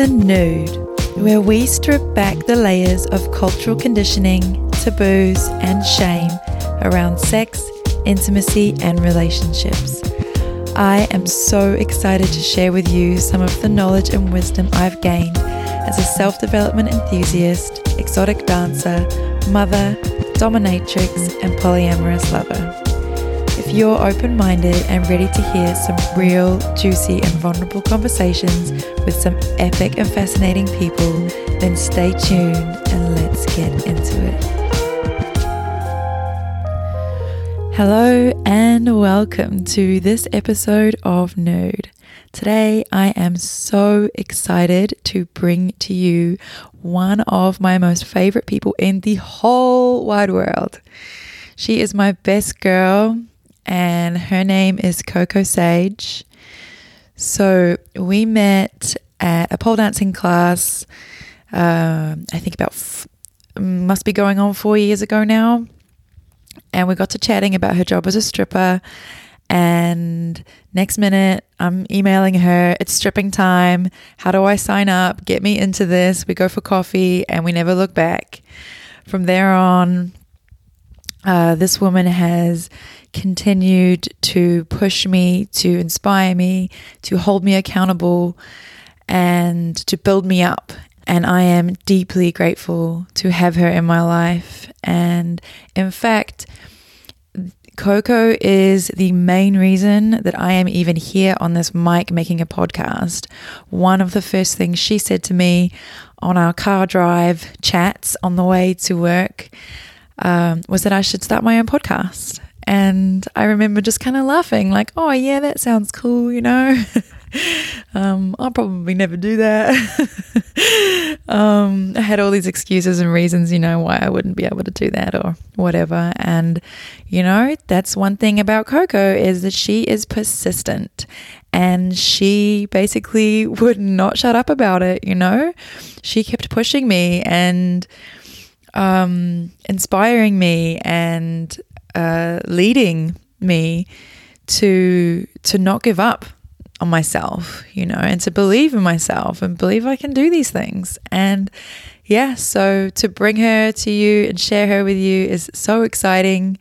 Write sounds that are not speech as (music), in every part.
to Nude, where we strip back the layers of cultural conditioning, taboos, and shame around sex, intimacy, and relationships. I am so excited to share with you some of the knowledge and wisdom I've gained as a self development enthusiast, exotic dancer, mother, dominatrix, and polyamorous lover. If you're open minded and ready to hear some real, juicy, and vulnerable conversations with some epic and fascinating people, then stay tuned and let's get into it. Hello, and welcome to this episode of Nude. Today, I am so excited to bring to you one of my most favorite people in the whole wide world. She is my best girl, and her name is Coco Sage. So we met at a pole dancing class. Uh, I think about f- must be going on four years ago now, and we got to chatting about her job as a stripper. And next minute, I'm emailing her, it's stripping time. How do I sign up? Get me into this. We go for coffee and we never look back. From there on, uh, this woman has continued to push me, to inspire me, to hold me accountable, and to build me up. And I am deeply grateful to have her in my life. And in fact, Coco is the main reason that I am even here on this mic making a podcast. One of the first things she said to me on our car drive chats on the way to work um, was that I should start my own podcast. And I remember just kind of laughing, like, oh, yeah, that sounds cool, you know? (laughs) um, I'll probably never do that. (laughs) um, I had all these excuses and reasons, you know, why I wouldn't be able to do that or whatever. And, you know, that's one thing about Coco is that she is persistent and she basically (laughs) would not shut up about it, you know? She kept pushing me and um, inspiring me and uh, leading me to to not give up on myself, you know, and to believe in myself and believe I can do these things. And yeah, so to bring her to you and share her with you is so exciting.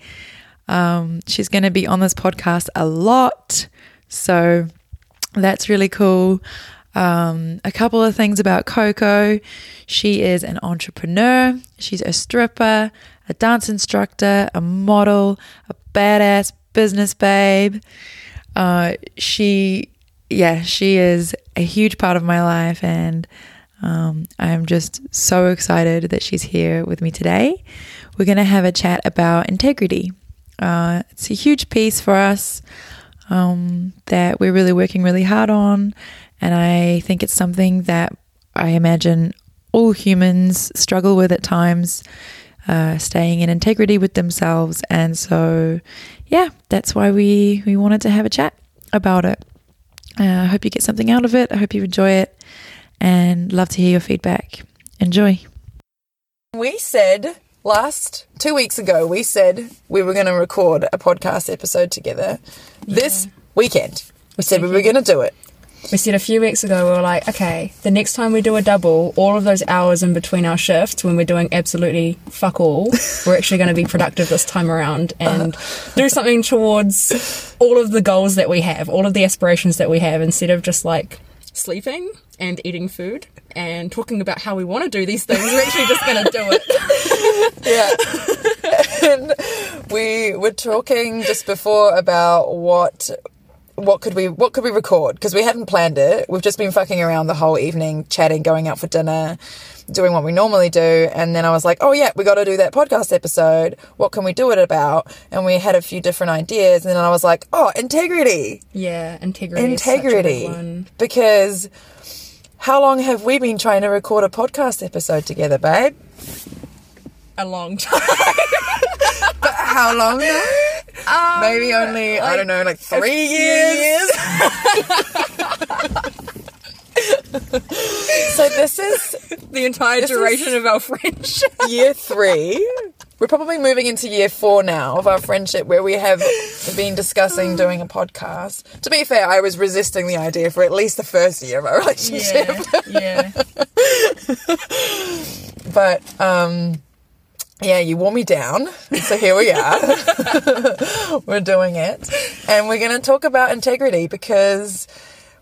Um, she's going to be on this podcast a lot. So that's really cool. Um, a couple of things about Coco. She is an entrepreneur, she's a stripper, a dance instructor, a model, a badass business babe. Uh, she, yeah, she is a huge part of my life, and um, I am just so excited that she's here with me today. We're going to have a chat about integrity. Uh, it's a huge piece for us um, that we're really working really hard on, and I think it's something that I imagine all humans struggle with at times, uh, staying in integrity with themselves. And so, yeah, that's why we, we wanted to have a chat about it. Uh, I hope you get something out of it. I hope you enjoy it and love to hear your feedback. Enjoy. We said last two weeks ago, we said we were going to record a podcast episode together this weekend. We said we were going to do it. We said a few weeks ago, we were like, okay, the next time we do a double, all of those hours in between our shifts when we're doing absolutely fuck all, (laughs) we're actually going to be productive this time around and (laughs) do something towards all of the goals that we have, all of the aspirations that we have, instead of just like sleeping and eating food and talking about how we want to do these things. We're actually just going to do it. (laughs) yeah. and we were talking just before about what what could we what could we record because we hadn't planned it. We've just been fucking around the whole evening, chatting, going out for dinner, doing what we normally do, and then I was like, "Oh yeah, we got to do that podcast episode. What can we do it about?" And we had a few different ideas, and then I was like, "Oh, integrity." Yeah, integrity. Integrity. Because how long have we been trying to record a podcast episode together, babe? A long time. (laughs) but how long now? Um, Maybe only, like I don't know, like three years. (laughs) so this is the entire duration of our friendship. (laughs) year three. we're probably moving into year four now of our friendship where we have been discussing (sighs) doing a podcast. To be fair, I was resisting the idea for at least the first year of our relationship. Yeah. yeah. But um yeah, you wore me down. So here we are. (laughs) we're doing it. And we're going to talk about integrity because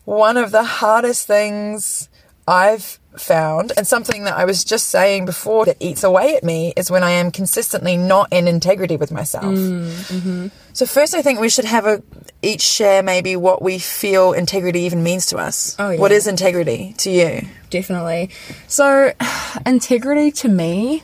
one of the hardest things I've found, and something that I was just saying before that eats away at me, is when I am consistently not in integrity with myself. Mm, mm-hmm. So first, I think we should have a each share maybe what we feel integrity even means to us. Oh, yeah. What is integrity to you? definitely. So, (sighs) integrity to me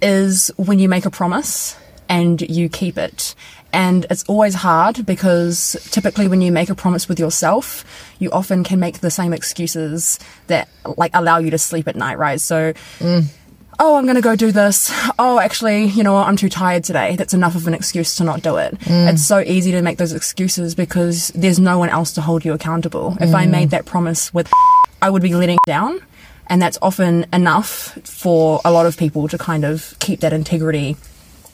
is when you make a promise and you keep it. And it's always hard because typically when you make a promise with yourself, you often can make the same excuses that like allow you to sleep at night, right? So, mm. oh, I'm going to go do this. Oh, actually, you know what? I'm too tired today. That's enough of an excuse to not do it. Mm. It's so easy to make those excuses because there's no one else to hold you accountable. If I mm. made that promise with, I would be letting down. And that's often enough for a lot of people to kind of keep that integrity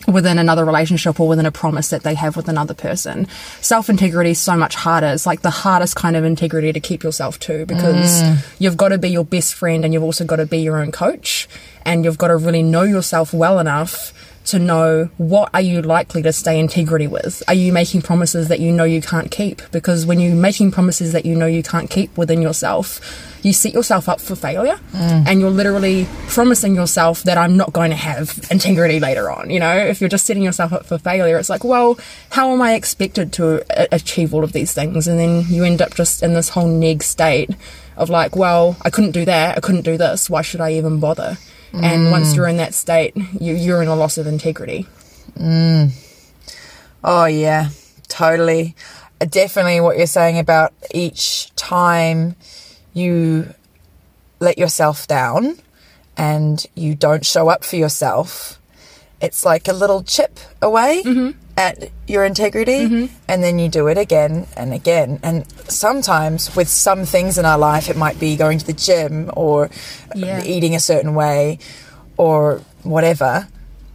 within another relationship or within a promise that they have with another person. Self integrity is so much harder. It's like the hardest kind of integrity to keep yourself to because mm. you've got to be your best friend and you've also got to be your own coach and you've got to really know yourself well enough to know what are you likely to stay integrity with? Are you making promises that you know you can't keep? Because when you're making promises that you know you can't keep within yourself you set yourself up for failure mm. and you're literally promising yourself that i'm not going to have integrity later on you know? If you're just setting yourself up for failure it's like well how am i expected to a- achieve all of these things? And then you end up just in this whole neg state of like well i couldn't do that i couldn't do this why should i even bother and mm. once you're in that state, you, you're in a loss of integrity. Mm. Oh, yeah, totally. Uh, Definitely what you're saying about each time you let yourself down and you don't show up for yourself, it's like a little chip away mm-hmm. At your integrity, mm-hmm. and then you do it again and again. And sometimes, with some things in our life, it might be going to the gym or um, Yeah. eating a certain way or whatever.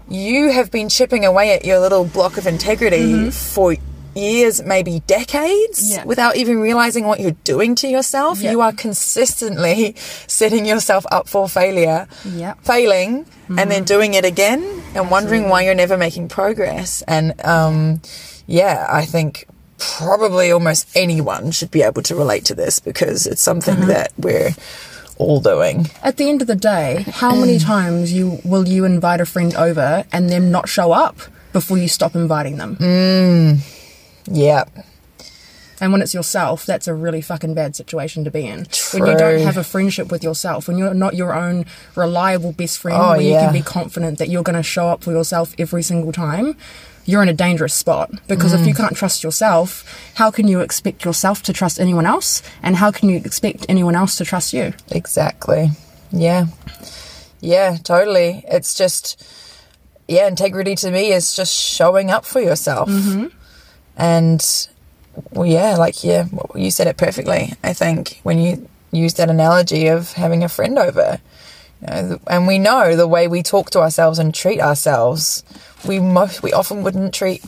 You have been chipping away at your little block of integrity mm-hmm. for years, maybe decades, Yeah. without even realizing what you're doing to yourself. Yeah. You are consistently (laughs) setting yourself up for failure, Yeah. failing, and then mm-hmm. doing it again and wondering why you're never making progress. And um, yeah, I think probably almost anyone should be able to relate to this because it's something mm-hmm. that we're all doing. At the end of the day, how many mm. times you will you invite a friend over and them not show up before you stop inviting them? Mm. Yeah. And when it's yourself, that's a really fucking bad situation to be in. When you don't have a friendship with yourself, when you're not your own reliable best friend, Oh, where you can be confident that you're going to show up for yourself every single time, you're in a dangerous spot. Because Mm. if you can't trust yourself, how can you expect yourself to trust anyone else? And how can you expect anyone else to trust you? Exactly. Yeah. Yeah, totally. It's just, yeah, integrity to me is just showing up for yourself. And, well, yeah, like, yeah, you said it perfectly. I think when you use that analogy of having a friend over, you know, and we know the way we talk to ourselves and treat ourselves, we most, we often wouldn't treat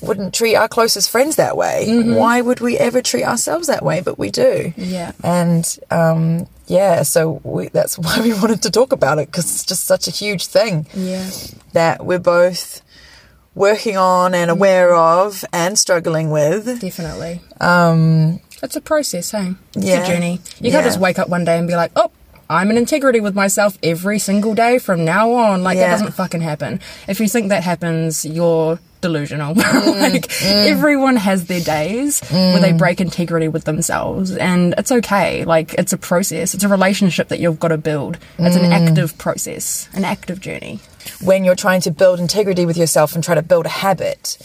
wouldn't treat our closest friends that way. Why would we ever treat ourselves that way? But we do. Yeah. And um, yeah, so we, that's (laughs) why we wanted to talk about it because it's just such a huge thing Yeah. that we're both working on and aware of and struggling with. Definitely. Um, It's a process, hey? It's Yeah. a journey. You Yeah. can't just wake up one day and be like, oh, I'm in integrity with myself every single day from now on. Like, Yeah. that doesn't fucking happen. If you think that happens, you're delusional. (laughs) Mm, like, everyone has their days where they break integrity with themselves. And it's okay. Like, it's a process. It's a relationship that you've got to build. It's Mm. an active process, an active journey. when you're trying to build integrity with yourself and try to build a habit,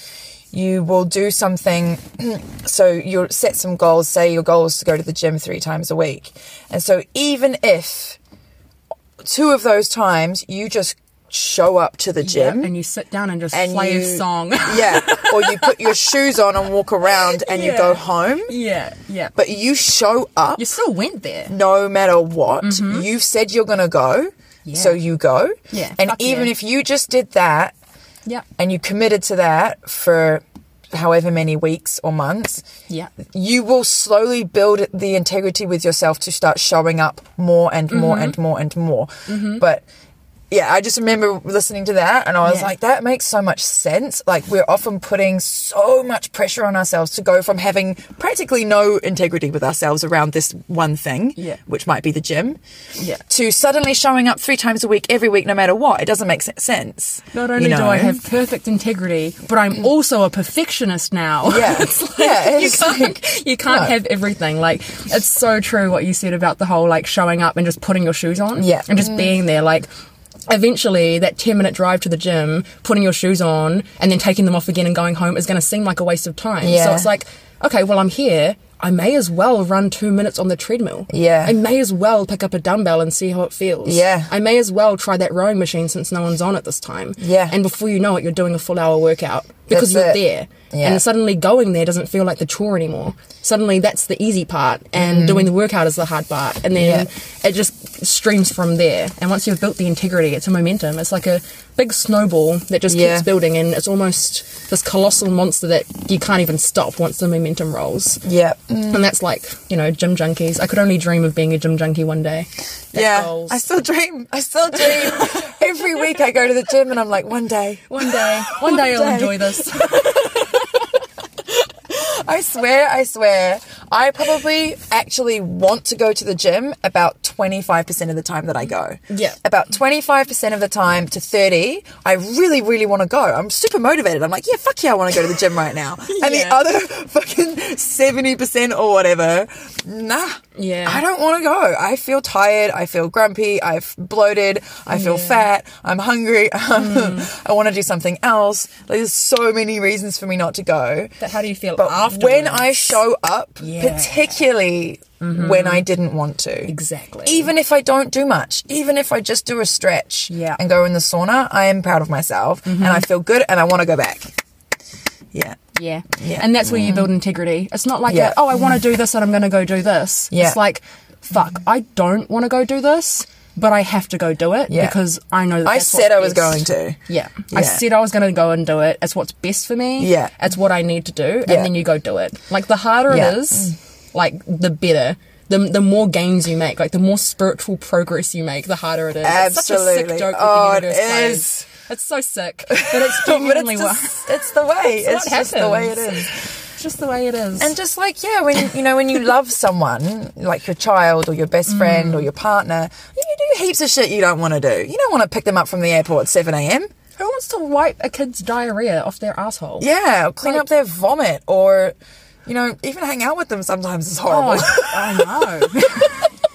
you will do something. (clears throat) so you'll set some goals. Say your goal is to go to the gym three times a week. And so even if two of those times you just show up to the gym. And you sit down and just and play you, a song. (laughs) yeah, or you put your shoes on and walk around and you go home, yeah, yeah. but you show up you still went there. no matter what. You've said you're going to go, so you go. Mm-hmm. Yeah, And even yeah. if you just did that Yeah. and you committed to that for however many weeks or months, Yeah. you will slowly build the integrity with yourself to start showing up more and more Mm-hmm. and more and more. But yeah, I just remember listening to that and I was Yeah. like, that makes so much sense. Like, we're often putting so much pressure on ourselves to go from having practically no integrity with ourselves around this one thing, Yeah. which might be the gym, Yeah. to suddenly showing up three times a week, every week, no matter what. It doesn't make sense. Not only you do I have perfect integrity, but I'm also a perfectionist now. Yeah. (laughs) it's like, Yeah, you can't, like- you can't no. have everything. Like, it's so true what you said about the whole like showing up and just putting your shoes on. Yeah. And just being there. Like, eventually, that 10 minute drive to the gym, putting your shoes on, and then taking them off again and going home is going to seem like a waste of time. So Yeah. it's like, okay, well, I'm here. I may as well run two minutes on the treadmill. Yeah. I may as well pick up a dumbbell and see how it feels. Yeah. I may as well try that rowing machine since no one's on it this time. Yeah. And before you know it, you're doing a full hour workout because That's you're it. there. Yeah. And suddenly going there doesn't feel like the chore anymore. Suddenly that's the easy part, and doing the workout is the hard part. And then Mm. Yeah. it just streams from there. And once you've built the integrity, it's a momentum. It's like a big snowball that just Yeah. keeps building, and it's almost this colossal monster that you can't even stop once the momentum rolls. Yeah. And that's like, you know, gym junkies. I could only dream of being a gym junkie one day. That's yeah. I still dream. I still dream. (laughs) Every week I go to the gym and I'm like, one day, One day, one day (laughs) I'll enjoy this. (laughs) I swear, I swear, I probably actually want to go to the gym about 25% of the time that I go. Yeah. About 25% of the time to 30, I really, really want to go. I'm super motivated. I'm like, yeah, fuck yeah, I want to go to the gym right now. (laughs) And the other (laughs) fucking 70% or whatever, nah. Yeah. I don't want to go. I feel tired. I feel grumpy. I've bloated. I feel Yeah. Mm. fat. I'm hungry. (laughs) I want to do something else. There's so many reasons for me not to go. But how do you feel But afterwards? when I show up, Yeah. Mm-hmm. particularly when I didn't want to, Exactly. even if I don't do much, even if I just do a stretch Yeah. Mm-hmm. and go in the sauna, I am proud of myself and I feel good and I want to go back. Yeah. Yeah. Yeah. And that's where you build integrity. It's not like, Yeah. a, oh, I want to do this and I'm going to go do this. Yeah. It's like, fuck, I don't want to go do this, but I have to go do it Yeah. because I know that I said I was going to. Yeah. Yeah. I said I was going to go and do it. It's what's best for me. Yeah. It's what I need to do. Yeah. And then you go do it. Like, the harder Yeah. it is, like, the better. The, the more gains you make, like the more spiritual progress you make, the harder it is. It's such a Absolutely. sick joke that Oh, the it plays. is. It's so sick, but it's (laughs) But genuinely it's, what, just, it's the way. It's it's just the way it is. just the way it is. And just like, yeah, when you know, when you love someone, like your child or your best friend Mm. or your partner, you do heaps of shit you don't want to do. You don't want to pick them up from the airport at seven AM. Who wants to wipe a kid's diarrhea off their asshole? Yeah, or clean Like- up their vomit or you know, even hang out with them sometimes is Oh, horrible. (laughs) I, I know. (laughs)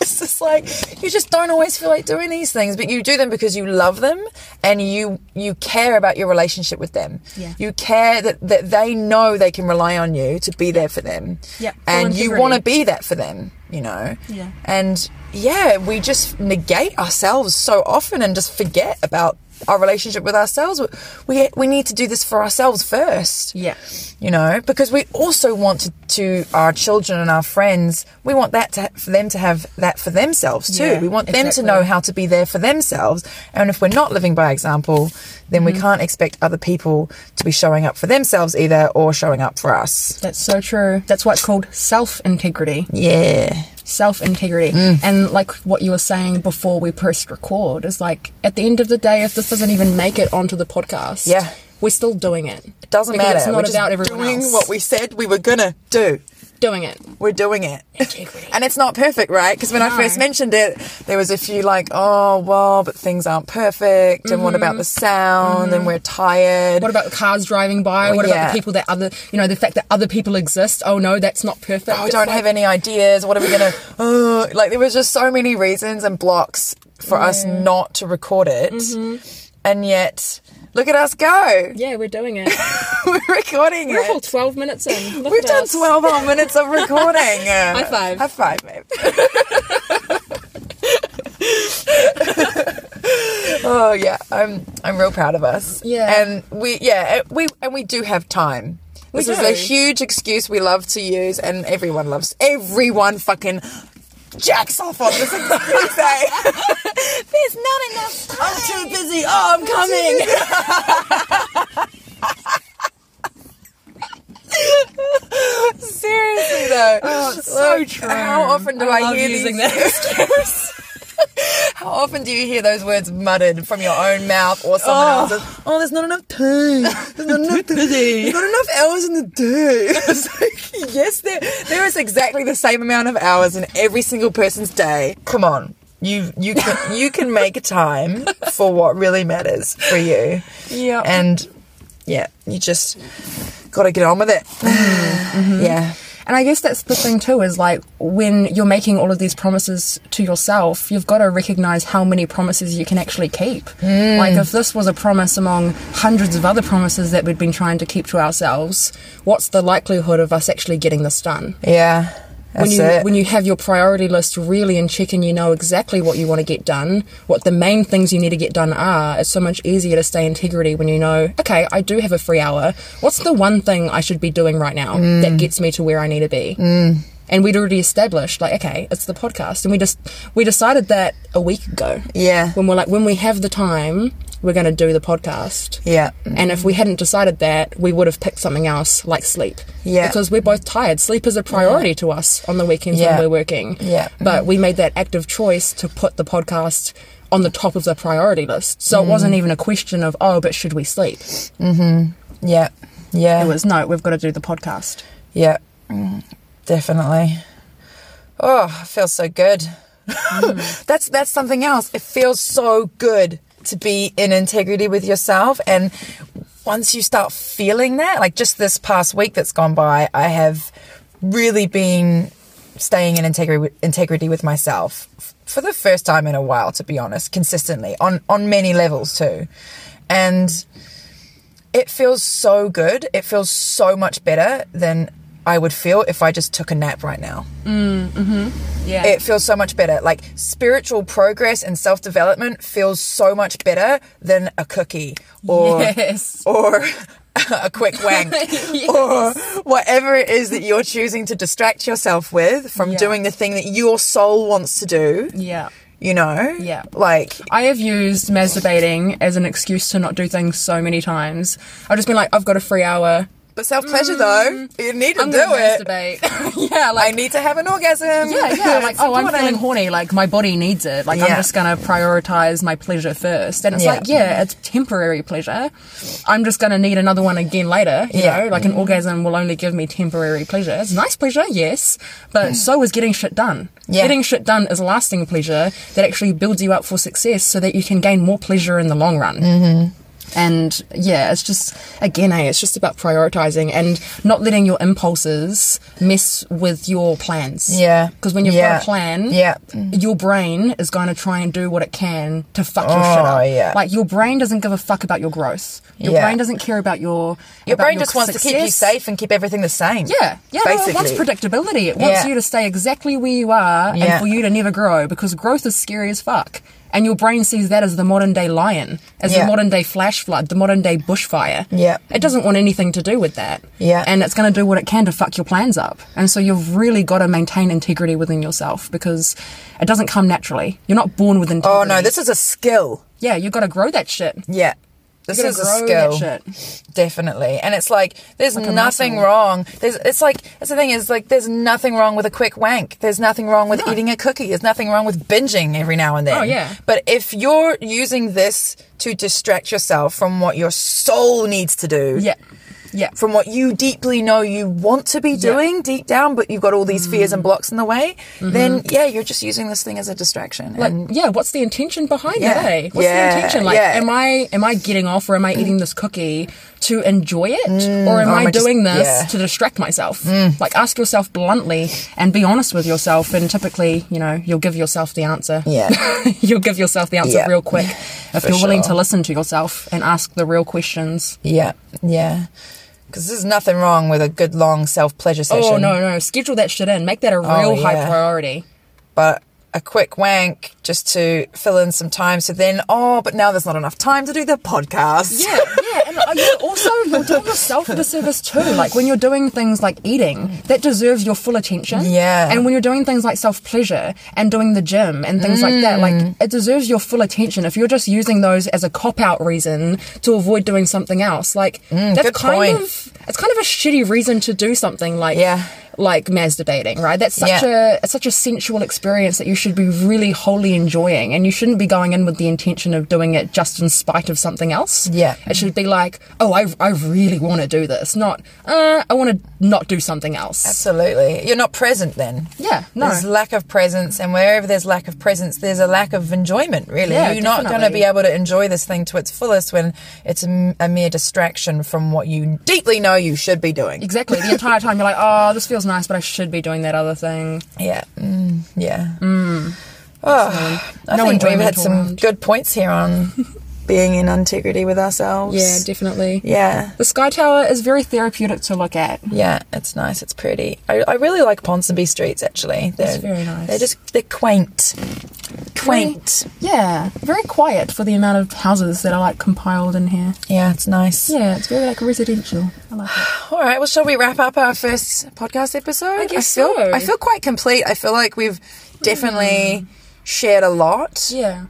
it's just like you just don't always feel like doing these things, but you do them because you love them and you you care about your relationship with them. Yeah. You care that, that they know they can rely on you to be there for them. Yeah, And you want to be that for them, you know. Yeah. And yeah, we just negate ourselves so often and just forget about our relationship with ourselves. We we need to do this for ourselves first yeah. you know because we also want to, to our children and our friends we want that to for them to have that for themselves too Yeah, we want them to know how to be there for themselves and if we're not living by example then Mm-hmm. we can't expect other people to be showing up for themselves either or showing up for us That's so true. That's why it's called self integrity. yeah Self integrity. Mm. And like what you were saying before we pressed record is like at the end of the day, if this doesn't even make it onto the podcast, Yeah. we're still doing it. it doesn't Because matter It's we're not just about everyone doing else. what we said we were gonna do doing it. we're doing it. Integrity. (laughs) and it's not perfect, right? Because when I first mentioned it, there was a few like, oh, well, but things aren't perfect. And what about the sound? And we're tired. Mm-hmm. What about the cars driving by? What about the people that other, you know, the fact that other people exist? Oh no, that's not perfect. oh, It's don't like- have any ideas. What are we going (gasps) to, oh, like there was just so many reasons and blocks for us not to record it. And yet, look at us go. (laughs) Yeah, we're doing it. we're recording We're it. all 12 minutes in. Look We've done us. 12 whole minutes of (laughs) recording. High five. High five, babe. (laughs) oh yeah, I'm I'm real proud of us. Yeah. and we yeah we and we do have time. We This is do. a huge excuse we love to use, and everyone loves everyone fucking jacks off on this exact day. (laughs) There's not enough time. I'm too busy. Oh, I'm coming. (laughs) Seriously though. Oh, it's so true. How often do I I, hear using these that (laughs) How often do you hear those words muttered from your own mouth or someone Oh. else's? Oh, there's not enough time. There's not enough There's not enough hours in the day. Yes, there there is exactly the same amount of hours in every single person's day. Come on. You you can you can make time for what really matters for you. Yeah. And yeah, you just gotta get on with it. (sighs) Mm-hmm. Yeah. And I guess that's the thing too is like when you're making all of these promises to yourself, you've got to recognize how many promises you can actually keep. Hmm. Like if this was a promise among hundreds of other promises that we'd been trying to keep to ourselves, what's the likelihood of us actually getting this done? Yeah. That's when you it. when you have your priority list really in check and you know exactly what you want to get done, what the main things you need to get done are, it's so much easier to stay integrity when you know, okay, I do have a free hour. What's the one thing I should be doing right now Mm. that gets me to where I need to be? And we'd already established, like, okay, it's the podcast, and we just we decided that a week ago. Yeah. When we're like, when we have the time, we're going to do the podcast. Yeah. And if we hadn't decided that, we would have picked something else like sleep. Yeah. Because we're both tired. Sleep is a priority to us on the weekends Yeah. when we're working. Yeah. But we made that active choice to put the podcast on the top of the priority list. So it wasn't even a question of, oh, but should we sleep? Hmm. Yeah. Yeah. It was, no, we've got to do the podcast. Yeah, mm, definitely. Oh, it feels so good. Mm. (laughs) that's that's something else. It feels so good to be in integrity with yourself, and once you start feeling that, like just this past week that's gone by, I have really been staying in integrity integrity with myself for the first time in a while. To be honest, consistently on on many levels too, and it feels so good. It feels so much better than I would feel if I just took a nap right now. Mm, mm-hmm. Yeah. It feels so much better. Like spiritual progress and self development feels so much better than a cookie or yes. or (laughs) a quick wank (laughs) or whatever it is that you're choosing to distract yourself with from doing the thing that your soul wants to do. Yeah. You know? Yeah. Like I have used masturbating as an excuse to not do things so many times. I've just been like, I've got a free hour. But self pleasure though, you need to I'm do it. (laughs) yeah, like I need to have an orgasm. Yeah, yeah. (laughs) Like, oh, I'm feeling horny. Like, my body needs it. Like, I'm just gonna prioritize my pleasure first. And it's Yeah. like, yeah, it's temporary pleasure. I'm just gonna need another one again later. You Yeah. know, like an orgasm will only give me temporary pleasure. It's nice pleasure, yes, but so is getting shit done. Yeah. Getting shit done is lasting pleasure that actually builds you up for success, so that you can gain more pleasure in the long run. Mm-hmm. And yeah, it's just again, eh, it's just about prioritizing and not letting your impulses mess with your plans. Yeah. Because when you've Yeah. got a plan, Yeah. your brain is going to try and do what it can to fuck your Oh, shit up. yeah. Like your brain doesn't give a fuck about your growth. Your Yeah. brain doesn't care about your Your about brain just wants to keep you safe and keep everything the same. Yeah, yeah. no, basically. it wants predictability. It wants you to stay exactly where you are and for you to never grow because growth is scary as fuck. And your brain sees that as the modern day lion, as Yeah. the modern day flash flood, the modern day bushfire. Yeah. It doesn't want anything to do with that. Yeah. And it's going to do what it can to fuck your plans up. And so you've really got to maintain integrity within yourself because it doesn't come naturally. You're not born with integrity. Oh no, this is a skill. Yeah, you've got to grow that shit. Yeah. This is a skill. Definitely. And it's like there's a nothing muscle. wrong. There's it's like that's the thing is like there's nothing wrong with a quick wank. There's nothing wrong with No. eating a cookie. There's nothing wrong with binging every now and then. Oh, yeah. But if you're using this to distract yourself from what your soul needs to do, Yeah. Yeah. from what you deeply know you want to be doing deep down, but you've got all these fears and blocks in the way, then yeah, you're just using this thing as a distraction. Mm-hmm. Like, and yeah, what's the intention behind Yeah. it? Eh? What's Yeah, the intention? Like, yeah. am I am I getting off, or am I eating this cookie to enjoy it, or am or I I just- doing this yeah. Mm. to distract myself? Like, ask yourself bluntly and be honest with yourself, and typically, you know, you'll give yourself the answer. Yeah. (laughs) you'll give yourself the answer Yeah. real quick (laughs) if For you're willing to listen to yourself and ask the real questions. yeah, yeah. Because there's nothing wrong with a good long self pleasure oh, session. Oh no, no, schedule that shit in. Make that a oh, real Oh, high priority. But a quick wank just to fill in some time. So then, oh, but now there's not enough time to do the podcast. Yeah, yeah, you're also you're doing yourself a disservice too. Like when you're doing things like eating, that deserves your full attention. Yeah. and when you're doing things like self pleasure and doing the gym and things like that, like Mm. it deserves your full attention. If you're just using those as a cop out reason to avoid doing something else, like that's Mm, good kind point. of it's kind of a shitty reason to do something like Yeah. like masturbating, right? That's such Yeah. a such a sensual experience that you should be really wholly enjoying, and you shouldn't be going in with the intention of doing it just in spite of something else. Yeah. it should be like, oh, I I really want to do this, not uh, I want to not do something else. Absolutely. You're not present then. Yeah, no. There's lack of presence, and wherever there's lack of presence, there's a lack of enjoyment, really. Yeah, You're not going to be able to enjoy this thing to its fullest when it's a mere distraction from what you deeply know you should be doing. Exactly. The entire time you're like, oh, this feels nice, but I should be doing that other thing. Yeah. Mm, yeah. Oh, I No think we've had some around. good points here on being in integrity with ourselves. Yeah, definitely. Yeah. The Sky Tower is very therapeutic to look at. Yeah, it's nice. It's pretty. I, I really like Ponsonby streets. Actually, they're It's very nice. They're just they're quaint, quaint. Yeah, very quiet for the amount of houses that are like compiled in here. Yeah, it's nice. Yeah, it's very like residential. I like it. (sighs) All right. Well, shall we wrap up our first podcast episode? I guess feel, so. I feel quite complete. I feel like we've definitely shared a lot. Yeah.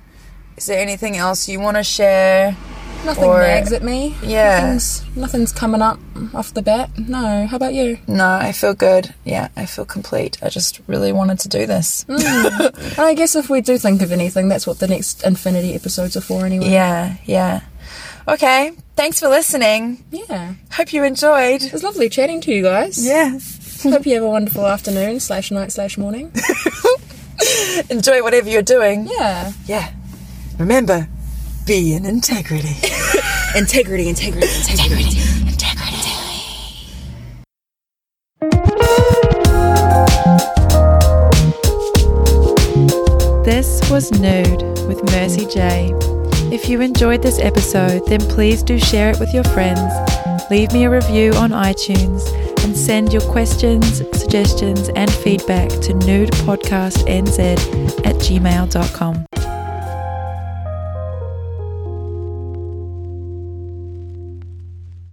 Is there anything else you want to share? Nothing Or- nags at me. Yeah. Nothing's, nothing's coming up off the bat. No. How about you? No, I feel good. Yeah, I feel complete. I just really wanted to do this. Mm. And I guess if we do think of anything, that's what the next Infinity episodes are for anyway. Yeah, yeah. Okay. Thanks for listening. Yeah. Hope you enjoyed. It was lovely chatting to you guys. Yeah. Hope you have a wonderful afternoon slash night slash morning. (laughs) Enjoy whatever you're doing. Yeah. Yeah. Remember, be in (laughs) integrity. Integrity, integrity, integrity. Integrity. This was Nude with Mercy J. If you enjoyed this episode, then please do share it with your friends, leave me a review on iTunes, and send your questions, suggestions, and feedback to nudepodcastnz at gmail.com.